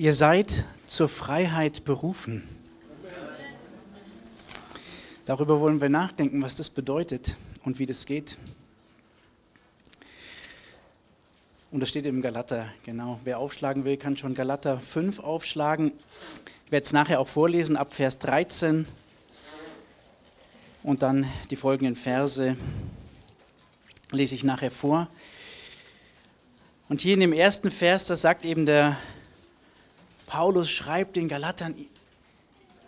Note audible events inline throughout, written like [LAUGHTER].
Ihr seid zur Freiheit berufen. Darüber wollen wir nachdenken, was das bedeutet und wie das geht. Und das steht im Galater, genau. Wer aufschlagen will, kann schon Galater 5 aufschlagen. Ich werde es nachher auch vorlesen, ab Vers 13 und dann die folgenden Verse lese ich nachher vor. Und hier in dem ersten Vers, das sagt eben der Paulus, schreibt den Galatern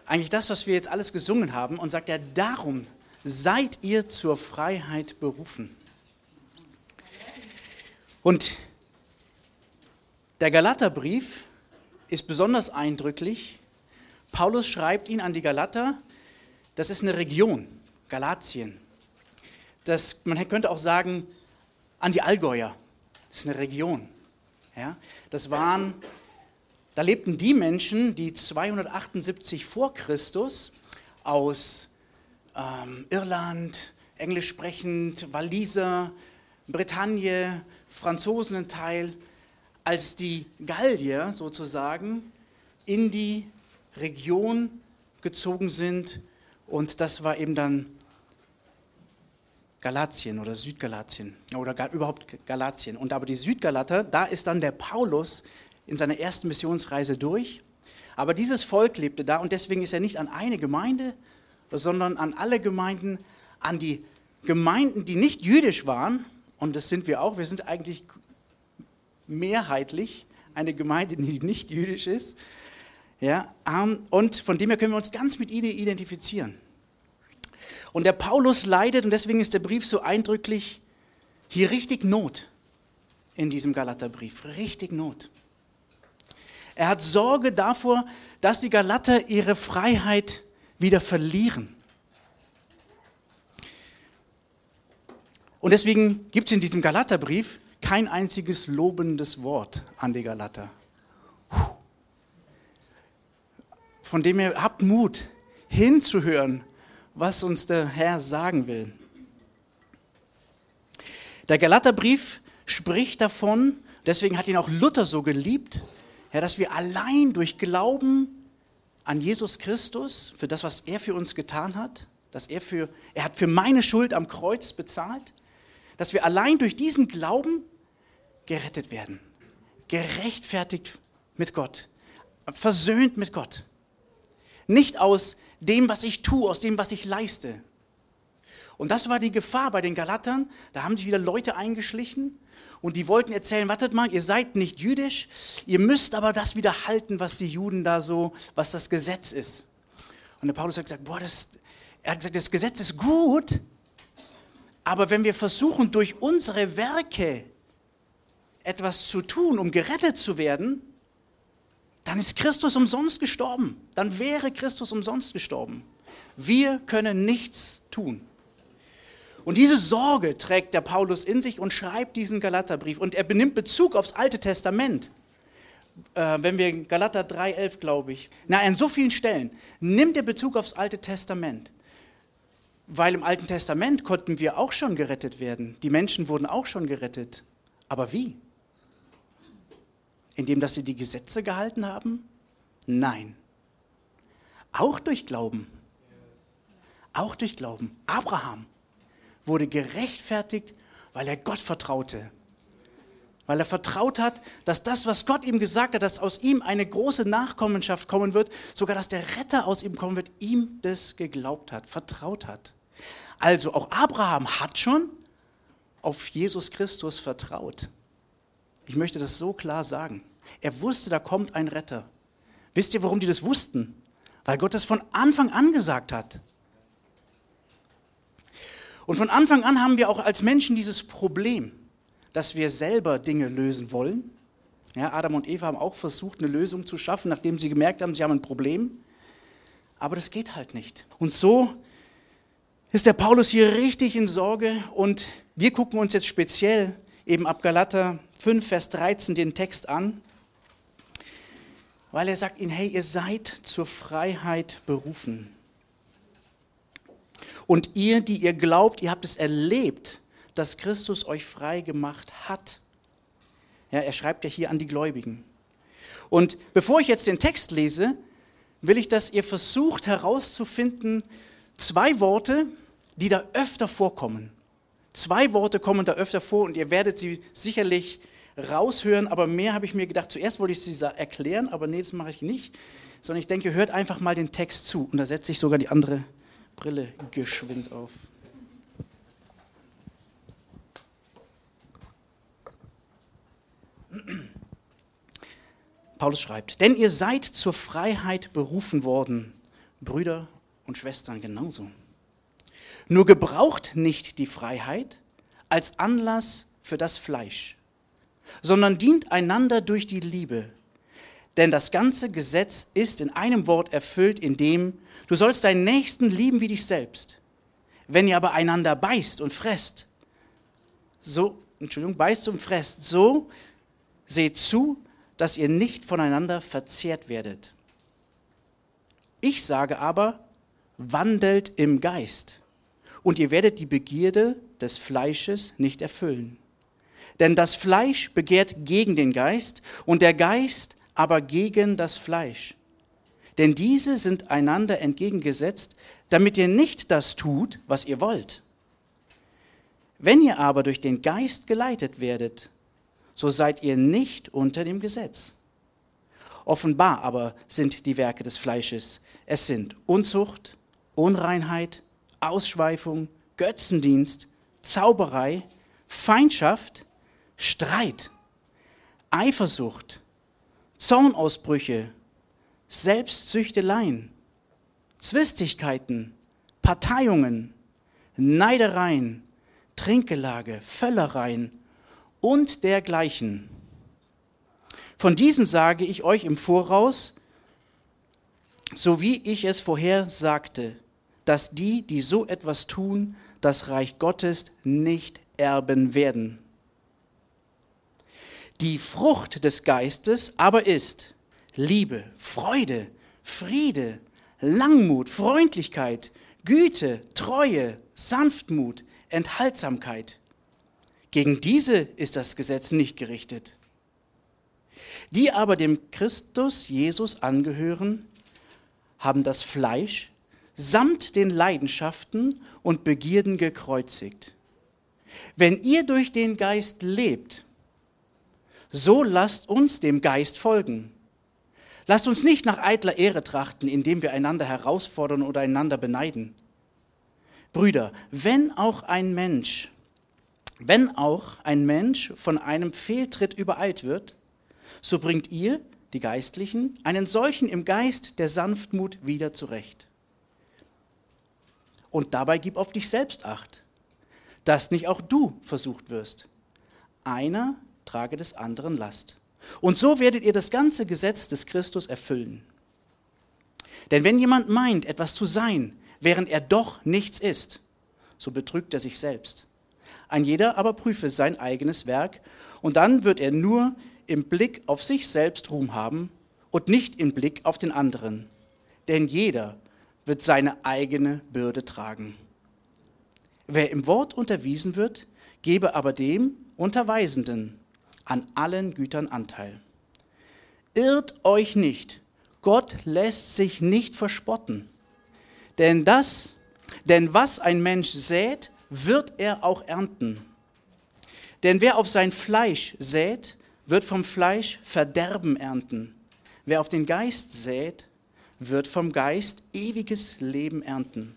eigentlich das, was wir jetzt alles gesungen haben, und sagt er, darum seid ihr zur Freiheit berufen. Und der Galaterbrief ist besonders eindrücklich. Paulus schreibt ihn an die Galater, das ist eine Region, Galatien. Das, man könnte auch sagen, an die Allgäuer, das ist eine Region. Ja? Das waren, da lebten die Menschen, die 278 vor Christus aus ähm, Irland, englisch sprechend, Waliser, Bretagne, Franzosen ein Teil, als die Gallier sozusagen in die Region gezogen sind und das war eben dann Galatien oder Südgalatien oder gar, überhaupt Galatien. Und aber die Südgalater, da ist dann der Paulus in seiner ersten Missionsreise durch. Aber dieses Volk lebte da und deswegen ist er nicht an eine Gemeinde, sondern an alle Gemeinden, an die Gemeinden, die nicht jüdisch waren. Und das sind wir auch. Wir sind eigentlich mehrheitlich eine Gemeinde, die nicht jüdisch ist. Ja, ähm, und von dem her können wir uns ganz mit ihnen identifizieren. Und der Paulus leidet, und deswegen ist der Brief so eindrücklich, hier richtig Not in diesem Galaterbrief, richtig Not. Er hat Sorge davor, dass die Galater ihre Freiheit wieder verlieren. Und deswegen gibt es in diesem Galaterbrief kein einziges lobendes Wort an die Galater. Von dem ihr habt Mut, hinzuhören, was uns der Herr sagen will. Der Galaterbrief spricht davon, deswegen hat ihn auch Luther so geliebt, ja, dass wir allein durch Glauben an Jesus Christus, für das, was er für uns getan hat, dass er für, er hat für meine Schuld am Kreuz bezahlt, dass wir allein durch diesen Glauben gerettet werden, gerechtfertigt mit Gott, versöhnt mit Gott. Nicht aus dem, was ich tue, aus dem, was ich leiste. Und das war die Gefahr bei den Galatern. Da haben sich wieder Leute eingeschlichen und die wollten erzählen, wartet mal, ihr seid nicht jüdisch, ihr müsst aber das wieder halten, was die Juden da so, was das Gesetz ist. Und der Paulus hat gesagt, boah, das, er hat gesagt, das Gesetz ist gut, aber wenn wir versuchen, durch unsere Werke etwas zu tun, um gerettet zu werden, dann ist Christus umsonst gestorben. Dann wäre Christus umsonst gestorben. Wir können nichts tun. Und diese Sorge trägt der Paulus in sich und schreibt diesen Galaterbrief. Und er benimmt Bezug aufs Alte Testament. Äh, wenn wir Galater 3,11, glaube ich. Na, an so vielen Stellen nimmt er Bezug aufs Alte Testament. Weil im Alten Testament konnten wir auch schon gerettet werden. Die Menschen wurden auch schon gerettet. Aber wie? Indem, dass sie die Gesetze gehalten haben? Nein. Auch durch Glauben. Auch durch Glauben. Abraham wurde gerechtfertigt, weil er Gott vertraute. Weil er vertraut hat, dass das, was Gott ihm gesagt hat, dass aus ihm eine große Nachkommenschaft kommen wird, sogar dass der Retter aus ihm kommen wird, ihm das geglaubt hat, vertraut hat. Also auch Abraham hat schon auf Jesus Christus vertraut. Ich möchte das so klar sagen. Er wusste, da kommt ein Retter. Wisst ihr, warum die das wussten? Weil Gott das von Anfang an gesagt hat. Und von Anfang an haben wir auch als Menschen dieses Problem, dass wir selber Dinge lösen wollen. Ja, Adam und Eva haben auch versucht, eine Lösung zu schaffen, nachdem sie gemerkt haben, sie haben ein Problem. Aber das geht halt nicht. Und so ist der Paulus hier richtig in Sorge und wir gucken uns jetzt speziell eben ab Galater 5, Vers 13 den Text an, weil er sagt ihnen, hey, ihr seid zur Freiheit berufen. Und ihr, die ihr glaubt, ihr habt es erlebt, dass Christus euch frei gemacht hat. Ja, er schreibt ja hier an die Gläubigen. Und bevor ich jetzt den Text lese, will ich, dass ihr versucht herauszufinden, zwei Worte, die da öfter vorkommen. Zwei Worte kommen da öfter vor und ihr werdet sie sicherlich raushören, aber mehr habe ich mir gedacht. Zuerst wollte ich sie erklären, aber nee, das mache ich nicht. Sondern ich denke, hört einfach mal den Text zu. Und da setze ich sogar die andere Brille geschwind auf. Paulus schreibt, denn ihr seid zur Freiheit berufen worden, Brüder und Schwestern genauso. Nur gebraucht nicht die Freiheit als Anlass für das Fleisch, sondern dient einander durch die Liebe. Denn das ganze Gesetz ist in einem Wort erfüllt, in dem du sollst deinen Nächsten lieben wie dich selbst. Wenn ihr aber einander beißt und fresst, so, Entschuldigung, beißt und fresst, so seht zu, dass ihr nicht voneinander verzehrt werdet. Ich sage aber, wandelt im Geist, und ihr werdet die Begierde des Fleisches nicht erfüllen. Denn das Fleisch begehrt gegen den Geist und der Geist aber gegen das Fleisch. Denn diese sind einander entgegengesetzt, damit ihr nicht das tut, was ihr wollt. Wenn ihr aber durch den Geist geleitet werdet, so seid ihr nicht unter dem Gesetz. Offenbar aber sind die Werke des Fleisches. Es sind Unzucht, Unreinheit, Ausschweifung, Götzendienst, Zauberei, Feindschaft, Streit, Eifersucht, Zornausbrüche, Selbstsüchteleien, Zwistigkeiten, Parteiungen, Neidereien, Trinkgelage, Völlereien und dergleichen. Von diesen sage ich euch im Voraus, so wie ich es vorher sagte, dass die, die so etwas tun, das Reich Gottes nicht erben werden. Die Frucht des Geistes aber ist Liebe, Freude, Friede, Langmut, Freundlichkeit, Güte, Treue, Sanftmut, Enthaltsamkeit. Gegen diese ist das Gesetz nicht gerichtet. Die aber dem Christus Jesus angehören, haben das Fleisch samt den Leidenschaften und Begierden gekreuzigt. Wenn ihr durch den Geist lebt, so lasst uns dem Geist folgen. Lasst uns nicht nach eitler Ehre trachten, indem wir einander herausfordern oder einander beneiden. Brüder, wenn auch ein Mensch, wenn auch ein Mensch von einem Fehltritt übereilt wird, so bringt ihr, die Geistlichen, einen solchen im Geist der Sanftmut wieder zurecht. Und dabei gib auf dich selbst acht, dass nicht auch du versucht wirst. Einer trage des anderen Last. Und so werdet ihr das ganze Gesetz des Christus erfüllen. Denn wenn jemand meint, etwas zu sein, während er doch nichts ist, so betrügt er sich selbst. Ein jeder aber prüfe sein eigenes Werk, und dann wird er nur im Blick auf sich selbst Ruhm haben und nicht im Blick auf den anderen. Denn jeder wird seine eigene Bürde tragen. Wer im Wort unterwiesen wird, gebe aber dem Unterweisenden an allen Gütern Anteil. Irrt euch nicht, Gott lässt sich nicht verspotten. Denn das, denn was ein Mensch sät, wird er auch ernten. Denn wer auf sein Fleisch sät, wird vom Fleisch Verderben ernten. Wer auf den Geist sät, wird vom Geist ewiges Leben ernten.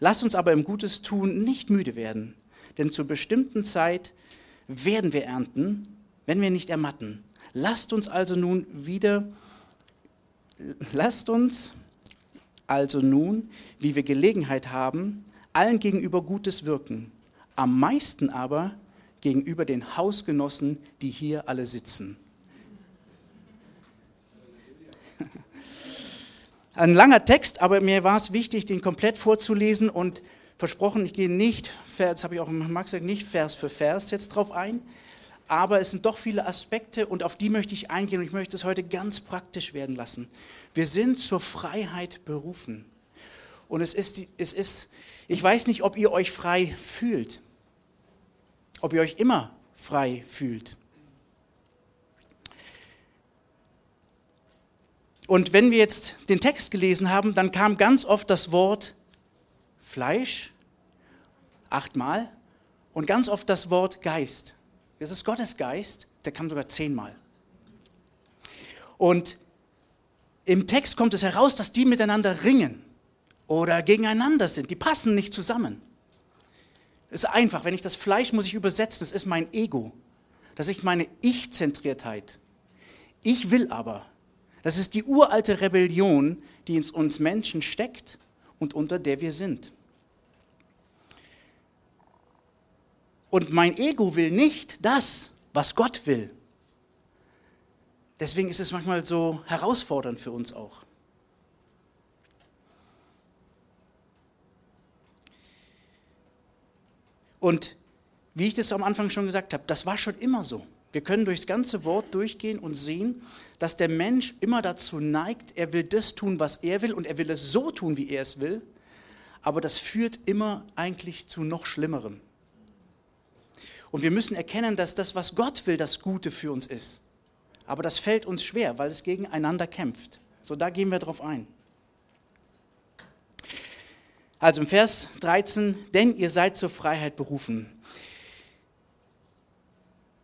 Lasst uns aber im Gutes tun nicht müde werden, denn zur bestimmten Zeit werden wir ernten, wenn wir nicht ermatten. Lasst uns also nun wieder, lasst uns also nun, wie wir Gelegenheit haben, allen gegenüber Gutes wirken, am meisten aber gegenüber den Hausgenossen, die hier alle sitzen. Ein langer Text, aber mir war es wichtig, den komplett vorzulesen und versprochen, ich gehe nicht, das habe ich auch im Max gesagt, nicht Vers für Vers jetzt drauf ein, aber es sind doch viele Aspekte und auf die möchte ich eingehen und ich möchte es heute ganz praktisch werden lassen. Wir sind zur Freiheit berufen. Und es ist, es ist, ich weiß nicht, ob ihr euch frei fühlt, ob ihr euch immer frei fühlt. Und wenn wir jetzt den Text gelesen haben, dann kam ganz oft das Wort Fleisch, achtmal, und ganz oft das Wort Geist. Das ist Gottes Geist, der kam sogar zehnmal. Und im Text kommt es heraus, dass die miteinander ringen oder gegeneinander sind. Die passen nicht zusammen. Es ist einfach, wenn ich das Fleisch muss ich übersetzen, das ist mein Ego. Das ist meine Ich-Zentriertheit. Ich will aber. Das ist die uralte Rebellion, die in uns Menschen steckt und unter der wir sind. Und mein Ego will nicht das, was Gott will. Deswegen ist es manchmal so herausfordernd für uns auch. Und wie ich das am Anfang schon gesagt habe, das war schon immer so. Wir können durchs ganze Wort durchgehen und sehen, dass der Mensch immer dazu neigt, er will das tun, was er will und er will es so tun, wie er es will. Aber das führt immer eigentlich zu noch Schlimmerem. Und wir müssen erkennen, dass das, was Gott will, das Gute für uns ist. Aber das fällt uns schwer, weil es gegeneinander kämpft. So, da gehen wir drauf ein. Also im Vers 13, denn ihr seid zur Freiheit berufen.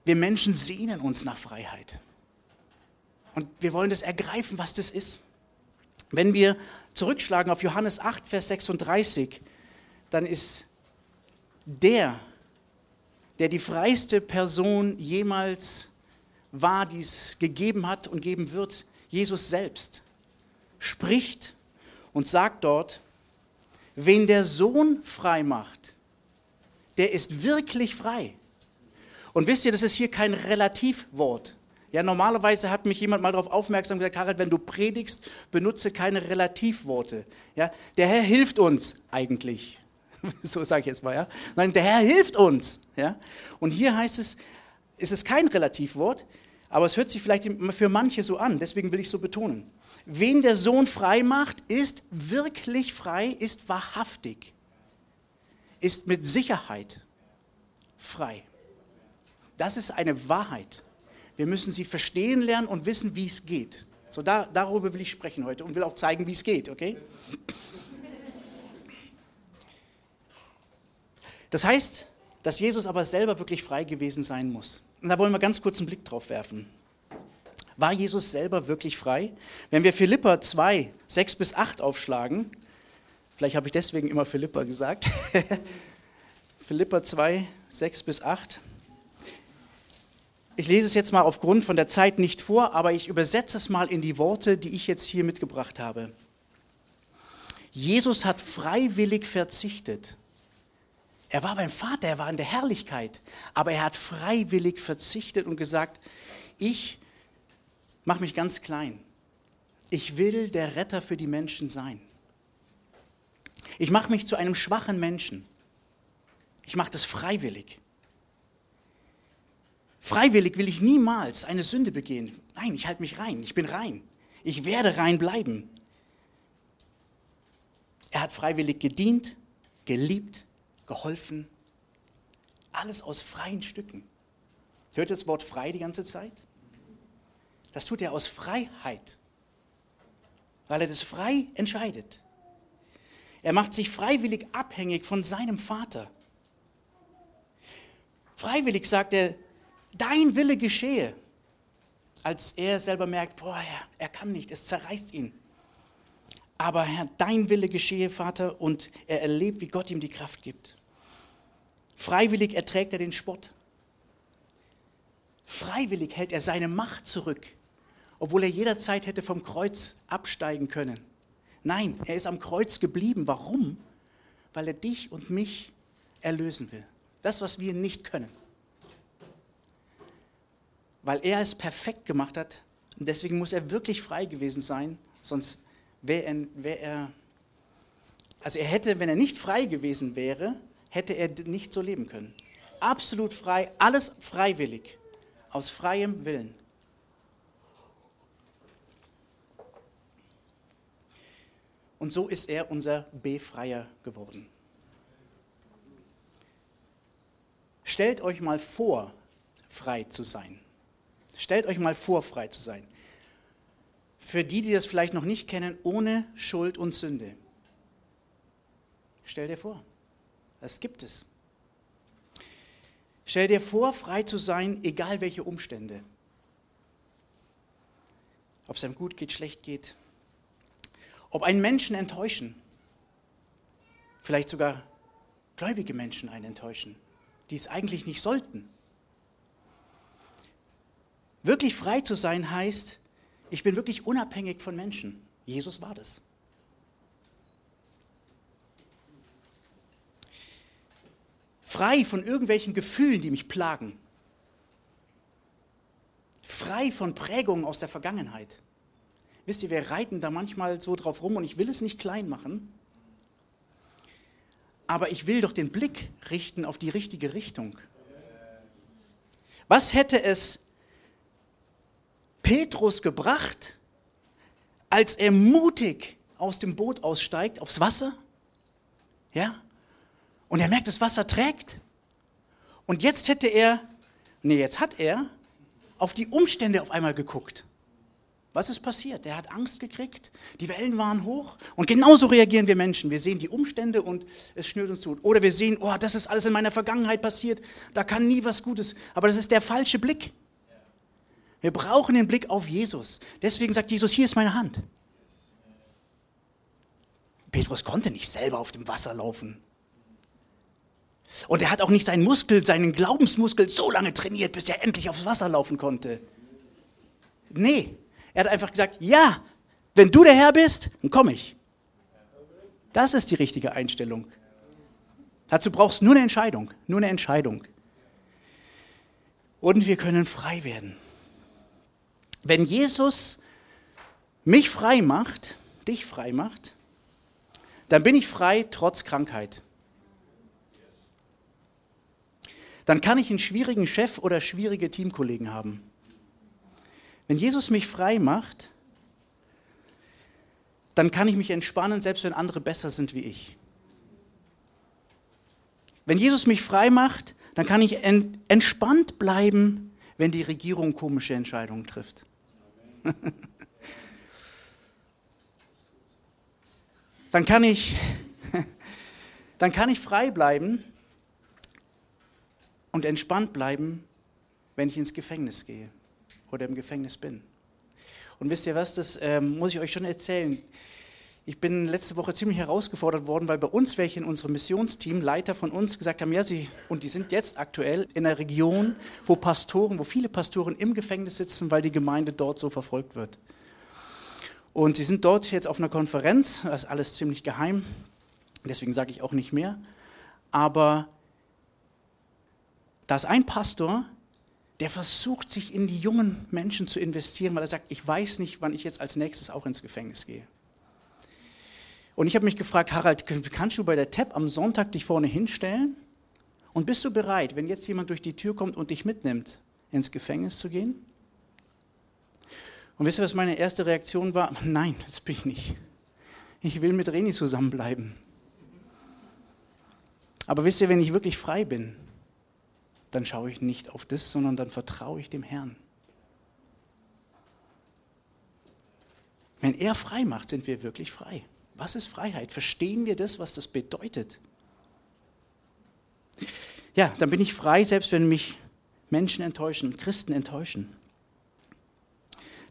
Wir Menschen sehnen uns nach Freiheit. Und wir wollen das ergreifen, was das ist. Wenn wir zurückschlagen auf Johannes 8, Vers 36, dann ist der, der die freiste Person jemals war, die es gegeben hat und geben wird, Jesus selbst, spricht und sagt dort, wen der Sohn frei macht, der ist wirklich frei. Und wisst ihr, das ist hier kein Relativwort. Ja, normalerweise hat mich jemand mal darauf aufmerksam gesagt, Harald, wenn du predigst, benutze keine Relativworte. Ja, der Herr hilft uns eigentlich. [LAUGHS] so sage ich jetzt mal, ja. Nein, der Herr hilft uns. Ja. Und hier heißt es, ist es kein Relativwort, aber es hört sich vielleicht für manche so an, deswegen will ich so betonen. Wen der Sohn frei macht, ist wirklich frei, ist wahrhaftig, ist mit Sicherheit frei. Das ist eine Wahrheit. Wir müssen sie verstehen lernen und wissen, wie es geht. So, da, darüber will ich sprechen heute und will auch zeigen, wie es geht, okay? Das heißt, dass Jesus aber selber wirklich frei gewesen sein muss. Und da wollen wir ganz kurz einen Blick drauf werfen. War Jesus selber wirklich frei? Wenn wir Philippa 2, 6 bis 8 aufschlagen, vielleicht habe ich deswegen immer Philippa gesagt, [LAUGHS] Philippa 2, 6 bis 8. Ich lese es jetzt mal aufgrund von der Zeit nicht vor, aber ich übersetze es mal in die Worte, die ich jetzt hier mitgebracht habe. Jesus hat freiwillig verzichtet. Er war beim Vater, er war in der Herrlichkeit, aber er hat freiwillig verzichtet und gesagt, ich mache mich ganz klein. Ich will der Retter für die Menschen sein. Ich mache mich zu einem schwachen Menschen. Ich mache das freiwillig. Freiwillig will ich niemals eine Sünde begehen. Nein, ich halte mich rein. Ich bin rein. Ich werde rein bleiben. Er hat freiwillig gedient, geliebt, geholfen. Alles aus freien Stücken. Hört ihr das Wort frei die ganze Zeit? Das tut er aus Freiheit, weil er das frei entscheidet. Er macht sich freiwillig abhängig von seinem Vater. Freiwillig sagt er, dein Wille geschehe, als er selber merkt, boah, er, er kann nicht, es zerreißt ihn. Aber Herr, dein Wille geschehe, Vater, und er erlebt, wie Gott ihm die Kraft gibt. Freiwillig erträgt er den Spott. Freiwillig hält er seine Macht zurück, obwohl er jederzeit hätte vom Kreuz absteigen können. Nein, er ist am Kreuz geblieben. Warum? Weil er dich und mich erlösen will. Das, was wir nicht können weil er es perfekt gemacht hat. Und deswegen muss er wirklich frei gewesen sein, sonst wäre wär er, also er hätte, wenn er nicht frei gewesen wäre, hätte er nicht so leben können. Absolut frei, alles freiwillig, aus freiem Willen. Und so ist er unser Befreier geworden. Stellt euch mal vor, frei zu sein. Stellt euch mal vor, frei zu sein. Für die, die das vielleicht noch nicht kennen, ohne Schuld und Sünde. Stell dir vor, das gibt es. Stell dir vor, frei zu sein, egal welche Umstände. Ob es einem gut geht, schlecht geht. Ob einen Menschen enttäuschen. Vielleicht sogar gläubige Menschen einen enttäuschen, die es eigentlich nicht sollten. Wirklich frei zu sein heißt, ich bin wirklich unabhängig von Menschen. Jesus war das. Frei von irgendwelchen Gefühlen, die mich plagen. Frei von Prägungen aus der Vergangenheit. Wisst ihr, wir reiten da manchmal so drauf rum und ich will es nicht klein machen, aber ich will doch den Blick richten auf die richtige Richtung. Was hätte es Petrus gebracht, als er mutig aus dem Boot aussteigt, aufs Wasser? Ja? Und er merkt, das Wasser trägt. Und jetzt hätte er, nee, jetzt hat er auf die Umstände auf einmal geguckt. Was ist passiert? Er hat Angst gekriegt, die Wellen waren hoch und genauso reagieren wir Menschen. Wir sehen die Umstände und es schnürt uns zu. Oder wir sehen, oh, das ist alles in meiner Vergangenheit passiert, da kann nie was Gutes. Aber das ist der falsche Blick. Wir brauchen den Blick auf Jesus. Deswegen sagt Jesus, hier ist meine Hand. Petrus konnte nicht selber auf dem Wasser laufen. Und er hat auch nicht seinen Muskel, seinen Glaubensmuskel so lange trainiert, bis er endlich aufs Wasser laufen konnte. Nee, er hat einfach gesagt, ja, wenn du der Herr bist, dann komme ich. Das ist die richtige Einstellung. Dazu brauchst du nur eine Entscheidung, nur eine Entscheidung. Und wir können frei werden. Wenn Jesus mich frei macht, dich frei macht, dann bin ich frei trotz Krankheit. Dann kann ich einen schwierigen Chef oder schwierige Teamkollegen haben. Wenn Jesus mich frei macht, dann kann ich mich entspannen, selbst wenn andere besser sind wie ich. Wenn Jesus mich frei macht, dann kann ich entspannt bleiben, wenn die Regierung komische Entscheidungen trifft. [LAUGHS] dann kann ich, [LAUGHS] dann kann ich frei bleiben und entspannt bleiben, wenn ich ins Gefängnis gehe oder im Gefängnis bin. Und wisst ihr was, das ähm, muss ich euch schon erzählen. Ich bin letzte Woche ziemlich herausgefordert worden, weil bei uns welche in unserem Missionsteam, Leiter von uns, gesagt haben, ja, sie, und die sind jetzt aktuell in einer Region, wo Pastoren, wo viele Pastoren im Gefängnis sitzen, weil die Gemeinde dort so verfolgt wird. Und sie sind dort jetzt auf einer Konferenz, das ist alles ziemlich geheim, deswegen sage ich auch nicht mehr. Aber da ist ein Pastor, der versucht, sich in die jungen Menschen zu investieren, weil er sagt, ich weiß nicht, wann ich jetzt als nächstes auch ins Gefängnis gehe. Und ich habe mich gefragt, Harald, kannst du bei der TAP am Sonntag dich vorne hinstellen? Und bist du bereit, wenn jetzt jemand durch die Tür kommt und dich mitnimmt, ins Gefängnis zu gehen? Und wisst ihr, was meine erste Reaktion war? [LAUGHS] Nein, das bin ich nicht. Ich will mit Reni zusammenbleiben. Aber wisst ihr, wenn ich wirklich frei bin, dann schaue ich nicht auf das, sondern dann vertraue ich dem Herrn. Wenn er frei macht, sind wir wirklich frei. Was ist Freiheit? Verstehen wir das, was das bedeutet? Ja, dann bin ich frei, selbst wenn mich Menschen enttäuschen, Christen enttäuschen.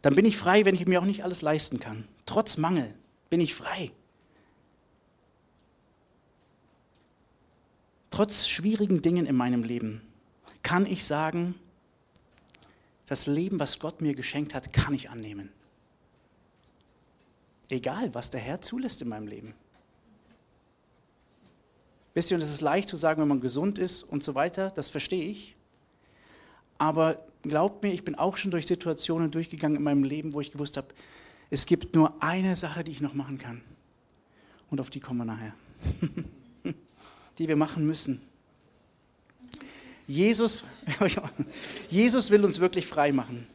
Dann bin ich frei, wenn ich mir auch nicht alles leisten kann. Trotz Mangel bin ich frei. Trotz schwierigen Dingen in meinem Leben kann ich sagen, das Leben, was Gott mir geschenkt hat, kann ich annehmen. Egal, was der Herr zulässt in meinem Leben. Wisst ihr, und es ist leicht zu sagen, wenn man gesund ist und so weiter, das verstehe ich. Aber glaubt mir, ich bin auch schon durch Situationen durchgegangen in meinem Leben, wo ich gewusst habe, es gibt nur eine Sache, die ich noch machen kann. Und auf die kommen wir nachher. [LAUGHS] die wir machen müssen. Jesus, [LAUGHS] Jesus will uns wirklich frei machen.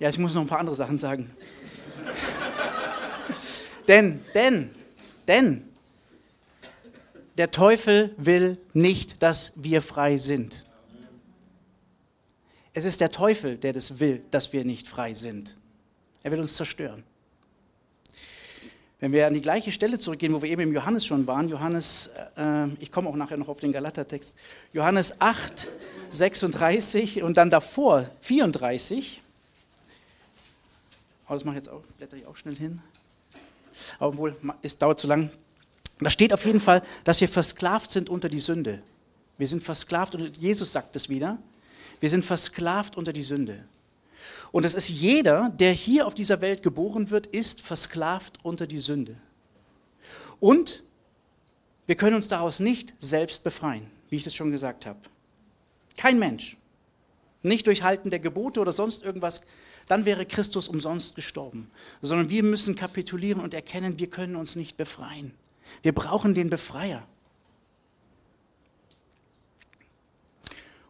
Ja, ich muss noch ein paar andere Sachen sagen. Denn, denn, denn, der Teufel will nicht, dass wir frei sind. Es ist der Teufel, der das will, dass wir nicht frei sind. Er will uns zerstören. Wenn wir an die gleiche Stelle zurückgehen, wo wir eben im Johannes schon waren, Johannes, äh, ich komme auch nachher noch auf den Galatertext, Johannes 8, 36 und dann davor 34. Oh, das mache ich jetzt auch, blätter ich auch schnell hin. Obwohl, es dauert zu lang. Da steht auf jeden Fall, dass wir versklavt sind unter die Sünde. Wir sind versklavt, und Jesus sagt es wieder, wir sind versklavt unter die Sünde. Und es ist jeder, der hier auf dieser Welt geboren wird, ist versklavt unter die Sünde. Und wir können uns daraus nicht selbst befreien, wie ich das schon gesagt habe. Kein Mensch. Nicht durch Halten der Gebote oder sonst irgendwas, dann wäre Christus umsonst gestorben. Sondern wir müssen kapitulieren und erkennen, wir können uns nicht befreien. Wir brauchen den Befreier.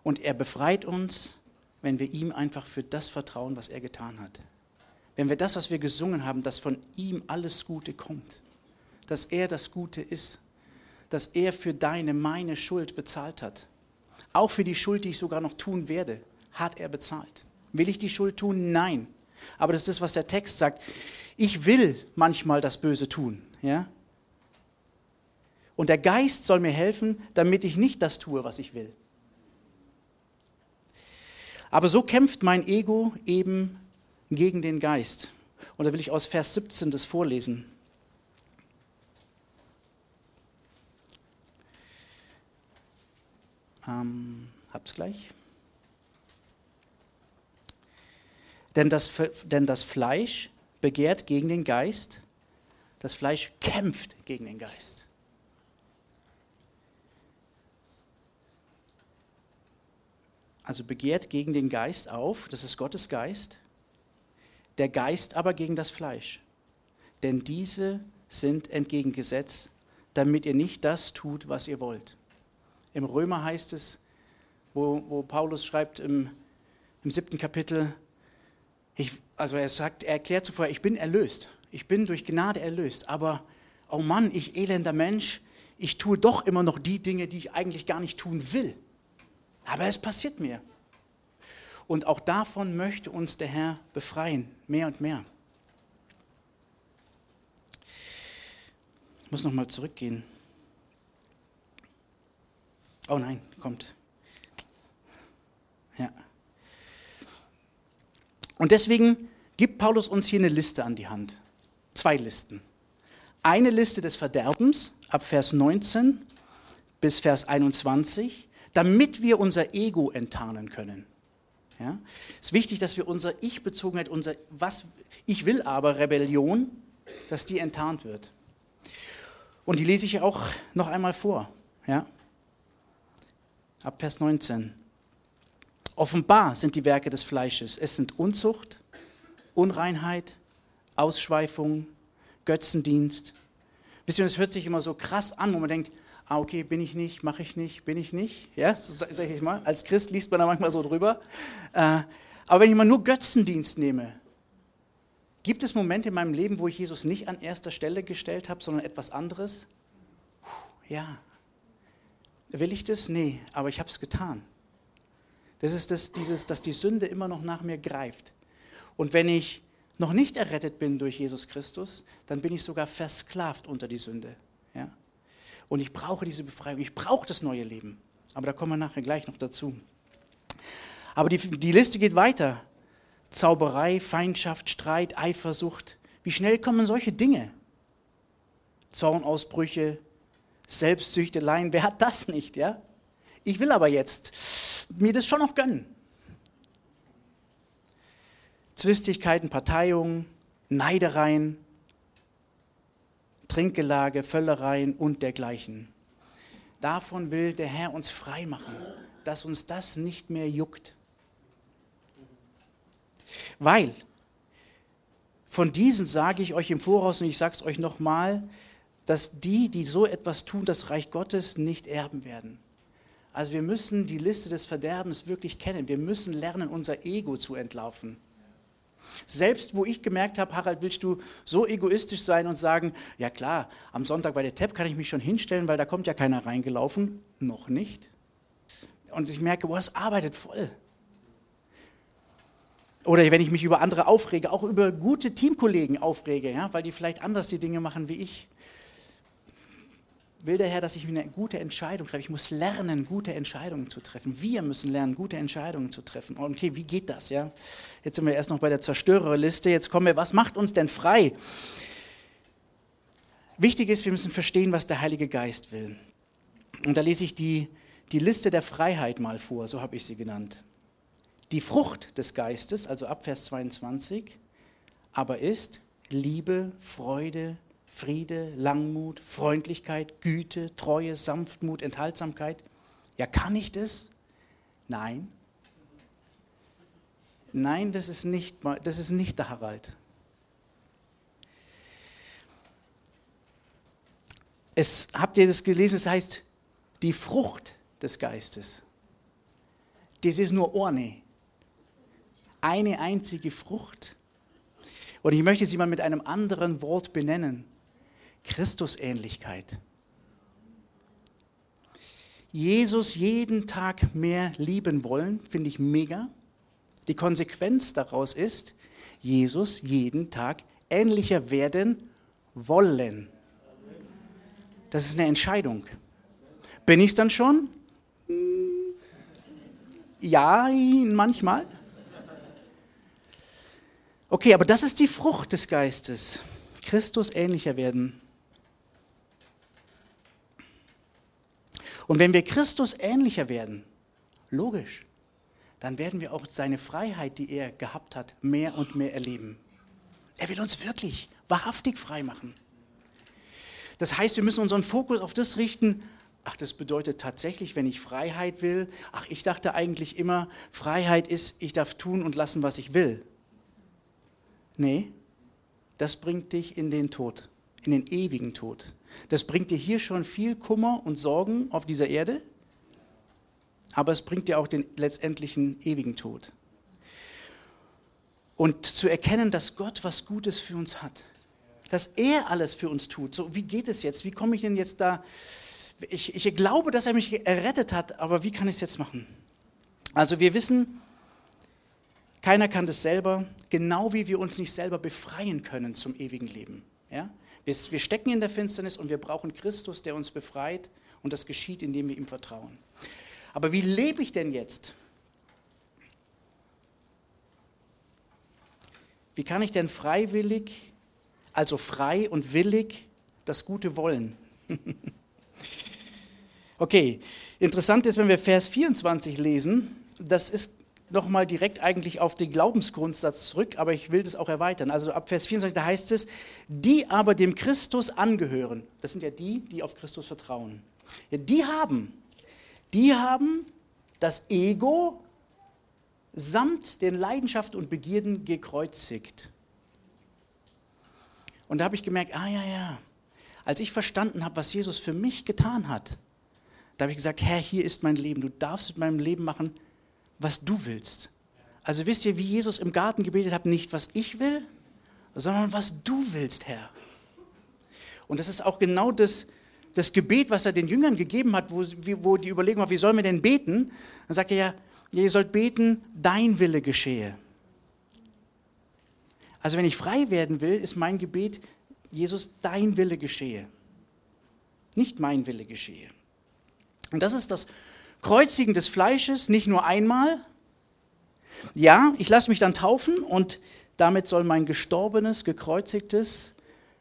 Und er befreit uns wenn wir ihm einfach für das vertrauen, was er getan hat. Wenn wir das, was wir gesungen haben, dass von ihm alles Gute kommt, dass er das Gute ist, dass er für deine, meine Schuld bezahlt hat. Auch für die Schuld, die ich sogar noch tun werde, hat er bezahlt. Will ich die Schuld tun? Nein. Aber das ist das, was der Text sagt. Ich will manchmal das Böse tun. Ja? Und der Geist soll mir helfen, damit ich nicht das tue, was ich will. Aber so kämpft mein Ego eben gegen den Geist. Und da will ich aus Vers 17 das vorlesen. Ähm, hab's gleich. Denn das, denn das Fleisch begehrt gegen den Geist, das Fleisch kämpft gegen den Geist. also begehrt gegen den Geist auf, das ist Gottes Geist, der Geist aber gegen das Fleisch. Denn diese sind entgegengesetzt, damit ihr nicht das tut, was ihr wollt. Im Römer heißt es, wo, wo Paulus schreibt im, im siebten Kapitel, ich, also er sagt, er erklärt zuvor, ich bin erlöst, ich bin durch Gnade erlöst, aber, oh Mann, ich elender Mensch, ich tue doch immer noch die Dinge, die ich eigentlich gar nicht tun will. Aber es passiert mir. Und auch davon möchte uns der Herr befreien, mehr und mehr. Ich muss nochmal zurückgehen. Oh nein, kommt. Und deswegen gibt Paulus uns hier eine Liste an die Hand. Zwei Listen. Eine Liste des Verderbens ab Vers 19 bis Vers 21 damit wir unser Ego enttarnen können. Ja? Es ist wichtig, dass wir unsere Ich-Bezogenheit, unser was ich will aber Rebellion, dass die enttarnt wird. Und die lese ich auch noch einmal vor. Ja? Ab Vers 19. Offenbar sind die Werke des Fleisches. Es sind Unzucht, Unreinheit, Ausschweifung, Götzendienst. Wisst ihr, das hört sich immer so krass an, wo man denkt, ah, okay, bin ich nicht, mache ich nicht, bin ich nicht. Ja, so sage ich mal. Als Christ liest man da manchmal so drüber. Äh, aber wenn ich mal nur Götzendienst nehme, gibt es Momente in meinem Leben, wo ich Jesus nicht an erster Stelle gestellt habe, sondern etwas anderes? Ja. Will ich das? Nee, aber ich habe es getan. Das ist das, dieses, dass die Sünde immer noch nach mir greift. Und wenn ich noch nicht errettet bin durch Jesus Christus, dann bin ich sogar versklavt unter die Sünde. Ja? Und ich brauche diese Befreiung, ich brauche das neue Leben. Aber da kommen wir nachher gleich noch dazu. Aber die, die Liste geht weiter. Zauberei, Feindschaft, Streit, Eifersucht. Wie schnell kommen solche Dinge? Zornausbrüche, Selbstsüchteleien, wer hat das nicht, ja? Ich will aber jetzt mir das schon noch gönnen. Zwistigkeiten, Parteiungen, Neidereien, Trinkgelage, Völlereien und dergleichen. Davon will der Herr uns frei machen, dass uns das nicht mehr juckt. Weil von diesen sage ich euch im Voraus und ich sage es euch nochmal, dass die, die so etwas tun, das Reich Gottes nicht erben werden. Also wir müssen die Liste des Verderbens wirklich kennen. Wir müssen lernen, unser Ego zu entlaufen. Selbst wo ich gemerkt habe, Harald, willst du so egoistisch sein und sagen, ja klar, am Sonntag bei der TEP kann ich mich schon hinstellen, weil da kommt ja keiner reingelaufen. Noch nicht. Und ich merke, boah, es arbeitet voll. Oder wenn ich mich über andere aufrege, auch über gute Teamkollegen aufrege, ja, weil die vielleicht anders die Dinge machen wie ich. Will der Herr, dass ich eine gute Entscheidung treffe. Ich muss lernen, gute Entscheidungen zu treffen. Wir müssen lernen, gute Entscheidungen zu treffen. Okay, wie geht das? Ja? Jetzt sind wir erst noch bei der Zerstörerliste. Jetzt kommen wir, was macht uns denn frei? Wichtig ist, wir müssen verstehen, was der Heilige Geist will. Und da lese ich die, die Liste der Freiheit mal vor, so habe ich sie genannt. Die Frucht des Geistes, also ab Vers 22, aber ist Liebe, Freude, Friede, Langmut, Freundlichkeit, Güte, Treue, Sanftmut, Enthaltsamkeit. Ja, kann ich das? Nein. Nein, das ist nicht, das ist nicht der Harald. Es, habt ihr das gelesen? Es heißt, die Frucht des Geistes. Das ist nur Orne. Eine einzige Frucht. Und ich möchte sie mal mit einem anderen Wort benennen. Christusähnlichkeit. Jesus jeden Tag mehr lieben wollen, finde ich mega. Die Konsequenz daraus ist, Jesus jeden Tag ähnlicher werden wollen. Das ist eine Entscheidung. Bin ich es dann schon? Hm, ja, manchmal. Okay, aber das ist die Frucht des Geistes. Christus ähnlicher werden. Und wenn wir Christus ähnlicher werden, logisch, dann werden wir auch seine Freiheit, die er gehabt hat, mehr und mehr erleben. Er will uns wirklich wahrhaftig frei machen. Das heißt, wir müssen unseren Fokus auf das richten, ach, das bedeutet tatsächlich, wenn ich Freiheit will, ach, ich dachte eigentlich immer, Freiheit ist, ich darf tun und lassen, was ich will. Nee, das bringt dich in den Tod, in den ewigen Tod. Das bringt dir hier schon viel Kummer und Sorgen auf dieser Erde, aber es bringt dir auch den letztendlichen ewigen Tod. Und zu erkennen, dass Gott was Gutes für uns hat, dass er alles für uns tut. So, wie geht es jetzt? Wie komme ich denn jetzt da? Ich, ich glaube, dass er mich errettet hat, aber wie kann ich es jetzt machen? Also wir wissen, keiner kann das selber, genau wie wir uns nicht selber befreien können zum ewigen Leben. Ja? Wir, stecken in der Finsternis und wir brauchen Christus, der uns befreit und das geschieht, indem wir ihm vertrauen. Aber wie lebe ich denn jetzt? Wie kann ich denn freiwillig also frei und willig das Gute wollen. [LAUGHS] okay, interessant ist, wenn wir Vers 24 lesen, das ist nochmal direkt eigentlich auf den Glaubensgrundsatz zurück, aber ich will das auch erweitern. Also ab Vers 24, da heißt es, die aber dem Christus angehören, das sind ja die, die auf Christus vertrauen, ja, die haben, die haben das Ego samt den Leidenschaften und Begierden gekreuzigt. Und da habe ich gemerkt, ah ja, ja, als ich verstanden habe, was Jesus für mich getan hat, da habe ich gesagt, Herr, hier ist mein Leben. Du darfst mit meinem Leben machen, was du willst. Also wisst ihr, wie Jesus im Garten gebetet hat, nicht was ich will, sondern was du willst, Herr. Und das ist auch genau das, das Gebet, was er den Jüngern gegeben hat, wo, wo die Überlegung war, wie sollen wir denn beten? Dann sagt er ja, ihr sollt beten, dein Wille geschehe. Also wenn ich frei werden will, ist mein Gebet, Jesus, dein Wille geschehe. Nicht mein Wille geschehe. Und das ist das Kreuzigen des Fleisches, nicht nur einmal. Ja, ich lasse mich dann taufen und damit soll mein gestorbenes, gekreuzigtes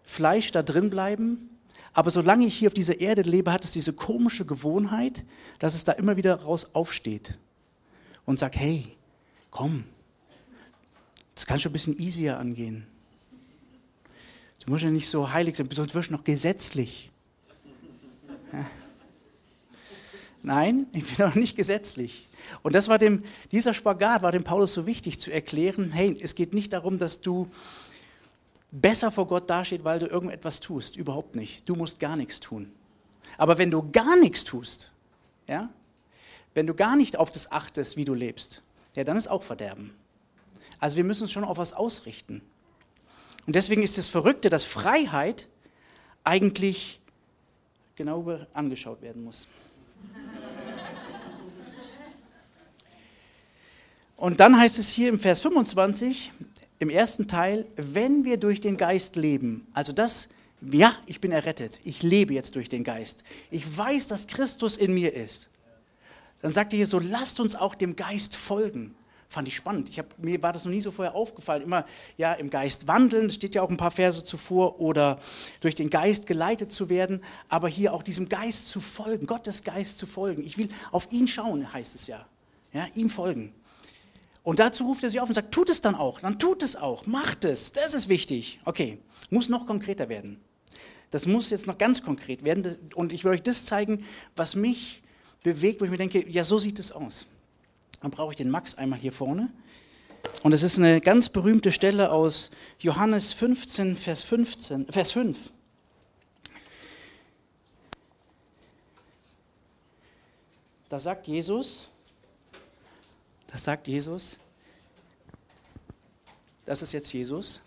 Fleisch da drin bleiben. Aber solange ich hier auf dieser Erde lebe, hat es diese komische Gewohnheit, dass es da immer wieder raus aufsteht und sagt, hey, komm, das kann schon ein bisschen easier angehen. Du musst ja nicht so heilig sein, sonst wirst du noch gesetzlich. Ja. Nein, ich bin auch nicht gesetzlich. Und das war dem, dieser Spagat war dem Paulus so wichtig zu erklären, hey, es geht nicht darum, dass du besser vor Gott dastehst, weil du irgendetwas tust. Überhaupt nicht. Du musst gar nichts tun. Aber wenn du gar nichts tust, ja, wenn du gar nicht auf das achtest, wie du lebst, ja, dann ist auch Verderben. Also wir müssen uns schon auf was ausrichten. Und deswegen ist das Verrückte, dass Freiheit eigentlich genau angeschaut werden muss. Und dann heißt es hier im Vers 25, im ersten Teil, wenn wir durch den Geist leben, also das, ja, ich bin errettet, ich lebe jetzt durch den Geist, ich weiß, dass Christus in mir ist, dann sagt er hier so, lasst uns auch dem Geist folgen. Fand ich spannend. Ich hab, mir war das noch nie so vorher aufgefallen. Immer ja im Geist wandeln, steht ja auch ein paar Verse zuvor, oder durch den Geist geleitet zu werden, aber hier auch diesem Geist zu folgen, Gottes Geist zu folgen. Ich will auf ihn schauen, heißt es ja. Ja, ihm folgen. Und dazu ruft er sie auf und sagt, tut es dann auch, dann tut es auch, macht es, das ist wichtig. Okay, muss noch konkreter werden. Das muss jetzt noch ganz konkret werden und ich will euch das zeigen, was mich bewegt, wo ich mir denke, ja, so sieht es aus. Dann brauche ich den Max einmal hier vorne. Und es ist eine ganz berühmte Stelle aus Johannes 15, Vers, 15, Vers 5. Da sagt Jesus, das sagt Jesus, das ist jetzt Jesus.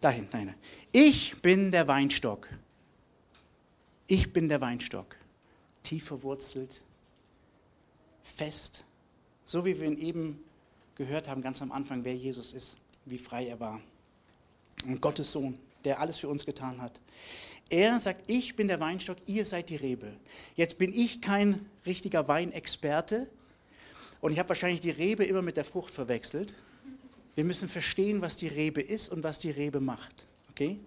Dahin, nein. Ich bin der Weinstock. Ich bin der Weinstock. Tief verwurzelt, fest, so wie wir ihn eben gehört haben, ganz am Anfang, wer Jesus ist, wie frei er war. Und Gottes Sohn, der alles für uns getan hat. Er sagt, ich bin der Weinstock, ihr seid die Rebe. Jetzt bin ich kein richtiger Weinexperte und ich habe wahrscheinlich die Rebe immer mit der Frucht verwechselt. Wir müssen verstehen, was die Rebe ist und was die Rebe macht. Okay?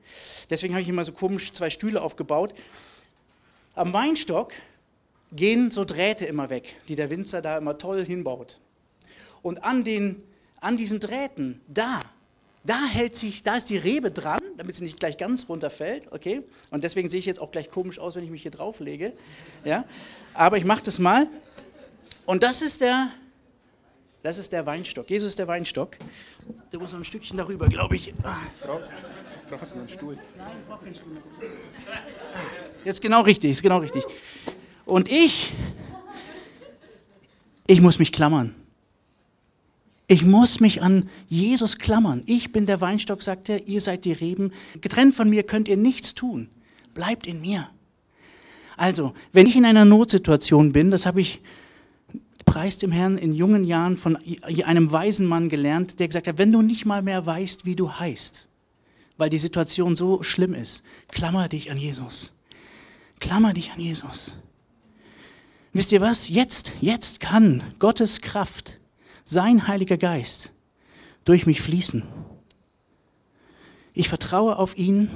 Deswegen habe ich immer so komisch zwei Stühle aufgebaut. Am Weinstock gehen so Drähte immer weg, die der Winzer da immer toll hinbaut. Und an, den, an diesen Drähten, da, da hält sich, da ist die Rebe dran, damit sie nicht gleich ganz runterfällt, okay? Und deswegen sehe ich jetzt auch gleich komisch aus, wenn ich mich hier drauflege, ja? Aber ich mache das mal. Und das ist der, das ist der Weinstock. Jesus ist der Weinstock. Der muss noch ein Stückchen darüber, glaube ich. brauchst du einen Stuhl? Nein, ich brauche keinen Stuhl. Jetzt genau richtig, ist genau richtig. Und ich, ich muss mich klammern. Ich muss mich an Jesus klammern. Ich bin der Weinstock, sagt er, ihr seid die Reben. Getrennt von mir könnt ihr nichts tun. Bleibt in mir. Also, wenn ich in einer Notsituation bin, das habe ich preis dem Herrn in jungen Jahren von einem weisen Mann gelernt, der gesagt hat, wenn du nicht mal mehr weißt, wie du heißt, weil die Situation so schlimm ist, klammer dich an Jesus. Klammer dich an Jesus. Wisst ihr was? Jetzt, jetzt kann Gottes Kraft, sein Heiliger Geist, durch mich fließen. Ich vertraue auf ihn.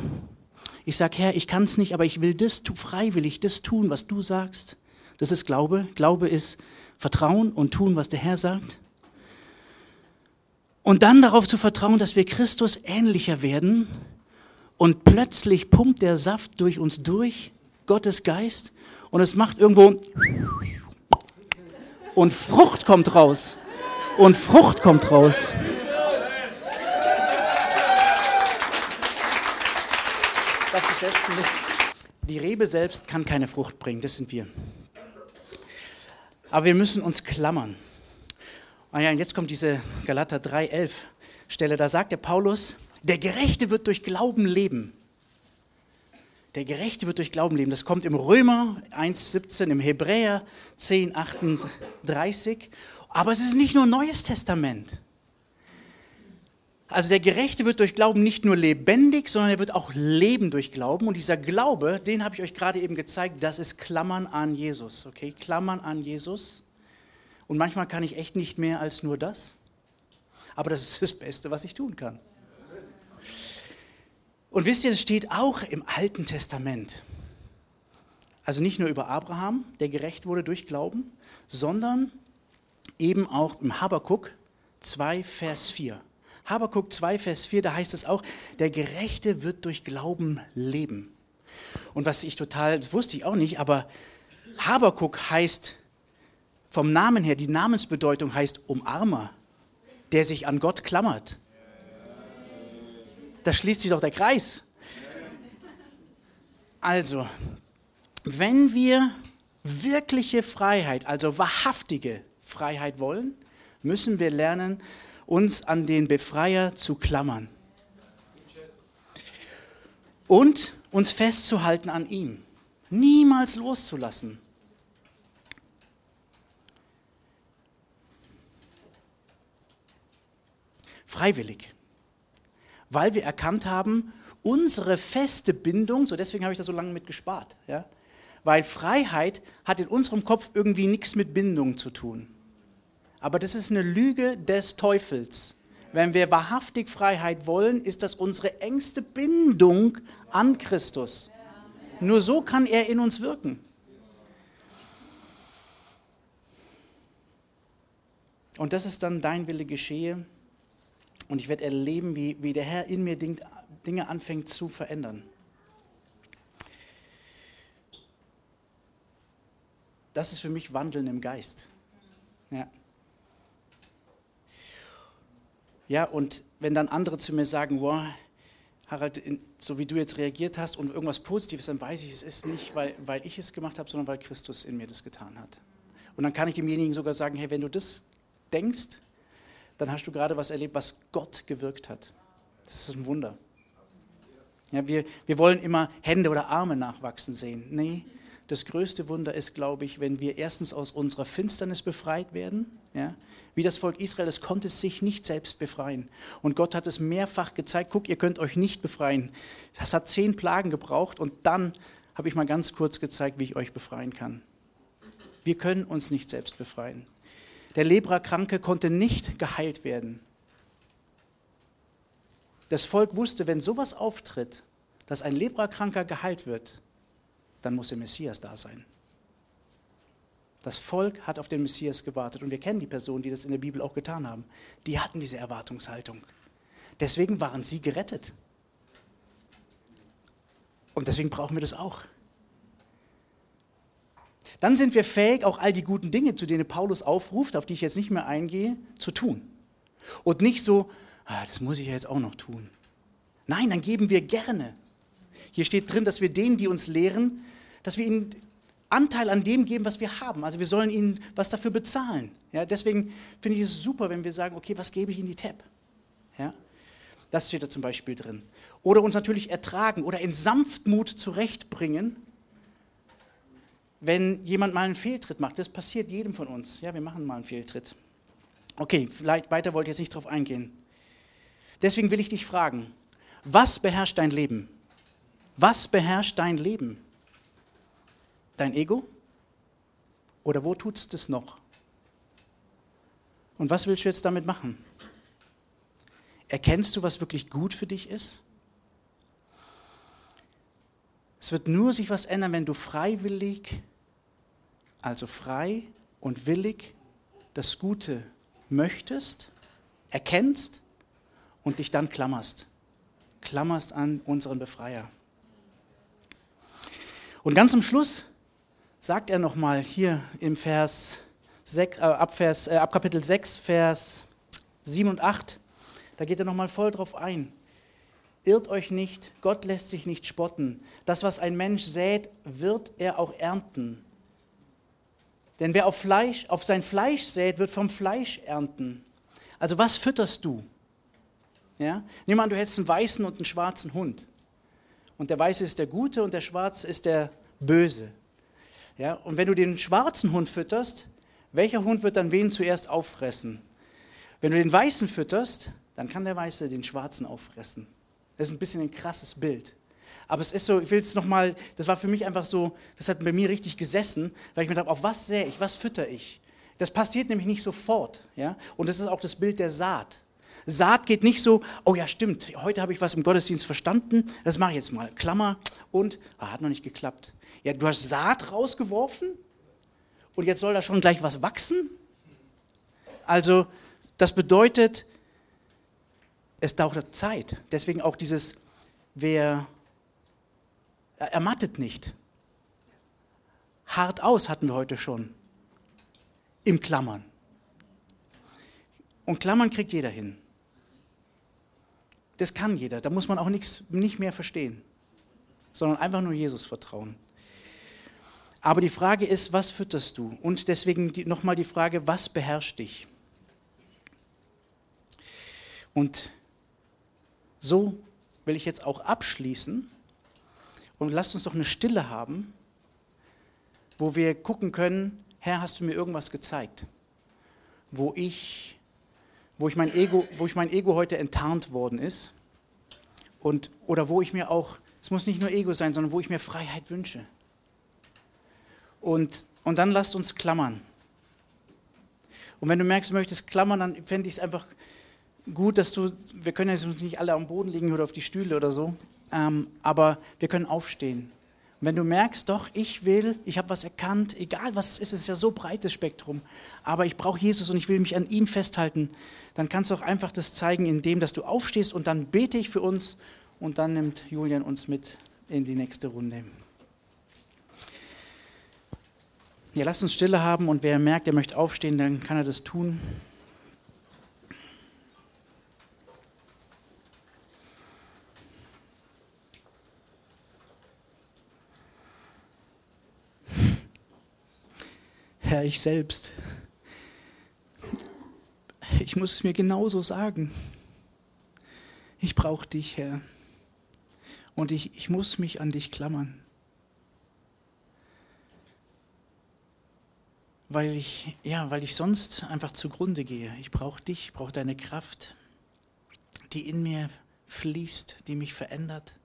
Ich sage, Herr, ich kann es nicht, aber ich will das freiwillig, das tun, was du sagst. Das ist Glaube. Glaube ist Vertrauen und tun, was der Herr sagt. Und dann darauf zu vertrauen, dass wir Christus ähnlicher werden. Und plötzlich pumpt der Saft durch uns durch, Gottes Geist, und es macht irgendwo und Frucht kommt raus. Und Frucht kommt raus. Die Rebe selbst kann keine Frucht bringen, das sind wir. Aber wir müssen uns klammern. Ah und jetzt kommt diese Galater 3,11 Stelle, da sagt der Paulus, der Gerechte wird durch Glauben leben. Der Gerechte wird durch Glauben leben. Das kommt im Römer 1,17, im Hebräer 10,38. Aber es ist nicht nur Neues Testament. Also der Gerechte wird durch Glauben nicht nur lebendig, sondern er wird auch leben durch Glauben. Und dieser Glaube, den habe ich euch gerade eben gezeigt, das ist Klammern an Jesus. Okay, Klammern an Jesus. Und manchmal kann ich echt nicht mehr als nur das. Aber das ist das Beste, was ich tun kann. Und wisst ihr, das steht auch im Alten Testament. Also nicht nur über Abraham, der gerecht wurde durch Glauben, sondern eben auch im Habakuk 2, Vers 4. Habakuk 2, Vers 4, da heißt es auch, der Gerechte wird durch Glauben leben. Und was ich total, das wusste ich auch nicht, aber Habakuk heißt vom Namen her, die Namensbedeutung heißt Umarmer, der sich an Gott klammert. Da schließt sich doch der Kreis. Also, wenn wir wirkliche Freiheit, also wahrhaftige Freiheit wollen, müssen wir lernen, uns an den Befreier zu klammern und uns festzuhalten an ihm, niemals loszulassen. Freiwillig, weil wir erkannt haben, unsere feste Bindung, so deswegen habe ich da so lange mit gespart, ja? weil Freiheit hat in unserem Kopf irgendwie nichts mit Bindung zu tun. Aber das ist eine Lüge des Teufels. Wenn wir wahrhaftig Freiheit wollen, ist das unsere engste Bindung an Christus. Nur so kann er in uns wirken. Und das ist dann dein Wille geschehe. Und ich werde erleben, wie, wie der Herr in mir Dinge anfängt zu verändern. Das ist für mich Wandeln im Geist. Ja. Ja, und wenn dann andere zu mir sagen, wow, Harald, so wie du jetzt reagiert hast und irgendwas Positives, dann weiß ich, es ist nicht, weil, weil ich es gemacht habe, sondern weil Christus in mir das getan hat. Und dann kann ich demjenigen sogar sagen, hey, wenn du das denkst, dann hast du gerade was erlebt, was Gott gewirkt hat. Das ist ein Wunder. Ja, wir, wir wollen immer Hände oder Arme nachwachsen sehen. Nee, das größte Wunder ist, glaube ich, wenn wir erstens aus unserer Finsternis befreit werden. Ja, wie das Volk Israel, es konnte sich nicht selbst befreien. Und Gott hat es mehrfach gezeigt, guck, ihr könnt euch nicht befreien. Das hat zehn Plagen gebraucht und dann habe ich mal ganz kurz gezeigt, wie ich euch befreien kann. Wir können uns nicht selbst befreien. Der Leprakranke konnte nicht geheilt werden. Das Volk wusste, wenn sowas auftritt, dass ein Leprakranker geheilt wird, dann muss der Messias da sein. Das Volk hat auf den Messias gewartet und wir kennen die Personen, die das in der Bibel auch getan haben. Die hatten diese Erwartungshaltung. Deswegen waren sie gerettet. Und deswegen brauchen wir das auch. Dann sind wir fähig, auch all die guten Dinge, zu denen Paulus aufruft, auf die ich jetzt nicht mehr eingehe, zu tun. Und nicht so, ah, das muss ich ja jetzt auch noch tun. Nein, dann geben wir gerne. Hier steht drin, dass wir denen, die uns lehren, dass wir ihnen Anteil an dem geben, was wir haben. Also wir sollen ihnen was dafür bezahlen. Ja, deswegen finde ich es super, wenn wir sagen, okay, was gebe ich in die TAP? Ja, das steht da zum Beispiel drin. Oder uns natürlich ertragen oder in Sanftmut zurechtbringen, wenn jemand mal einen Fehltritt macht. Das passiert jedem von uns. Ja, wir machen mal einen Fehltritt. Okay, vielleicht weiter wollte ich jetzt nicht darauf eingehen. Deswegen will ich dich fragen, was beherrscht dein Leben? Was beherrscht dein Leben? Dein Ego? Oder wo tut es das noch? Und was willst du jetzt damit machen? Erkennst du, was wirklich gut für dich ist? Es wird nur sich was ändern, wenn du freiwillig also frei und willig das Gute möchtest, erkennst und dich dann klammerst. Klammerst an unseren Befreier. Und ganz am Schluss sagt er nochmal hier im Vers 6, äh, ab, Vers, äh, ab Kapitel 6, Vers 7 und 8, da geht er nochmal voll drauf ein. Irrt euch nicht, Gott lässt sich nicht spotten. Das, was ein Mensch sät, wird er auch ernten. Denn wer auf, Fleisch, auf sein Fleisch sät, wird vom Fleisch ernten. Also was fütterst du? Ja? Nimm an, du hättest einen weißen und einen schwarzen Hund. Und der weiße ist der Gute und der schwarze ist der Böse. Ja? Und wenn du den schwarzen Hund fütterst, welcher Hund wird dann wen zuerst auffressen? Wenn du den weißen fütterst, dann kann der weiße den schwarzen auffressen. Das ist ein bisschen ein krasses Bild. Aber es ist so, ich will es nochmal, das war für mich einfach so, das hat bei mir richtig gesessen, weil ich mir dachte, auf was sähe ich, was fütter ich? Das passiert nämlich nicht sofort. Ja? Und das ist auch das Bild der Saat. Saat geht nicht so, oh ja, stimmt, heute habe ich was im Gottesdienst verstanden, das mache ich jetzt mal. Klammer und, ah, hat noch nicht geklappt. Ja, du hast Saat rausgeworfen und jetzt soll da schon gleich was wachsen? Also, das bedeutet, es dauert Zeit. Deswegen auch dieses, wer er ermattet nicht. Hart aus hatten wir heute schon. Im Klammern. Und Klammern kriegt jeder hin. Das kann jeder. Da muss man auch nichts, nicht mehr verstehen, sondern einfach nur Jesus vertrauen. Aber die Frage ist, was fütterst du? Und deswegen nochmal die Frage, was beherrscht dich? Und so will ich jetzt auch abschließen und lasst uns doch eine Stille haben, wo wir gucken können, Herr, hast du mir irgendwas gezeigt, wo ich, wo ich mein Ego, wo ich mein Ego heute enttarnt worden ist. Und, oder wo ich mir auch, es muss nicht nur Ego sein, sondern wo ich mir Freiheit wünsche. Und, und dann lasst uns klammern. Und wenn du merkst, du möchtest klammern, dann fände ich es einfach gut, dass du, wir können jetzt nicht alle am Boden liegen oder auf die Stühle oder so, ähm, aber wir können aufstehen. Und wenn du merkst, doch, ich will, ich habe was erkannt, egal was es ist, es ist ja so breites Spektrum, aber ich brauche Jesus und ich will mich an ihm festhalten, dann kannst du auch einfach das zeigen, indem dass du aufstehst und dann bete ich für uns und dann nimmt Julian uns mit in die nächste Runde. Ja, lasst uns Stille haben und wer merkt, er möchte aufstehen, dann kann er das tun. Herr, ich selbst, ich muss es mir genauso sagen. Ich brauche dich, Herr. Und ich, ich muss mich an dich klammern. weil ich, ja, weil ich sonst einfach zugrunde gehe. Ich brauche dich, ich brauche deine Kraft, die in mir fließt, die mich verändert,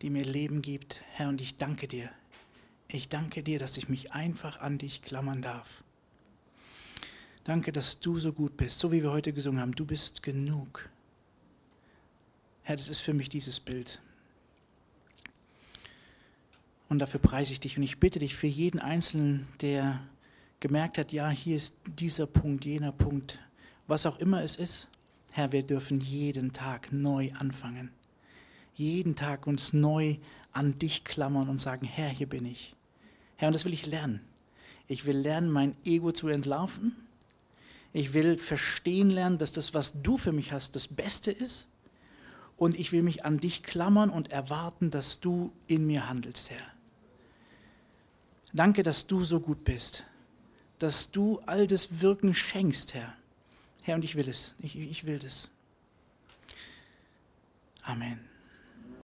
die mir Leben gibt. Herr, und ich danke dir. Ich danke dir, dass ich mich einfach an dich klammern darf. Danke, dass du so gut bist, so wie wir heute gesungen haben. Du bist genug. Herr, das ist für mich dieses Bild. Und dafür preise ich dich und ich bitte dich für jeden Einzelnen, der gemerkt hat, ja, hier ist dieser Punkt, jener Punkt, was auch immer es ist, Herr, wir dürfen jeden Tag neu anfangen. Jeden Tag uns neu an dich klammern und sagen, Herr, hier bin ich. Herr, und das will ich lernen. Ich will lernen, mein Ego zu entlarven. Ich will verstehen lernen, dass das, was du für mich hast, das Beste ist. Und ich will mich an dich klammern und erwarten, dass du in mir handelst, Herr. Danke, dass du so gut bist dass du all das Wirken schenkst, Herr. Herr, und ich will es. Ich, ich will das. Amen.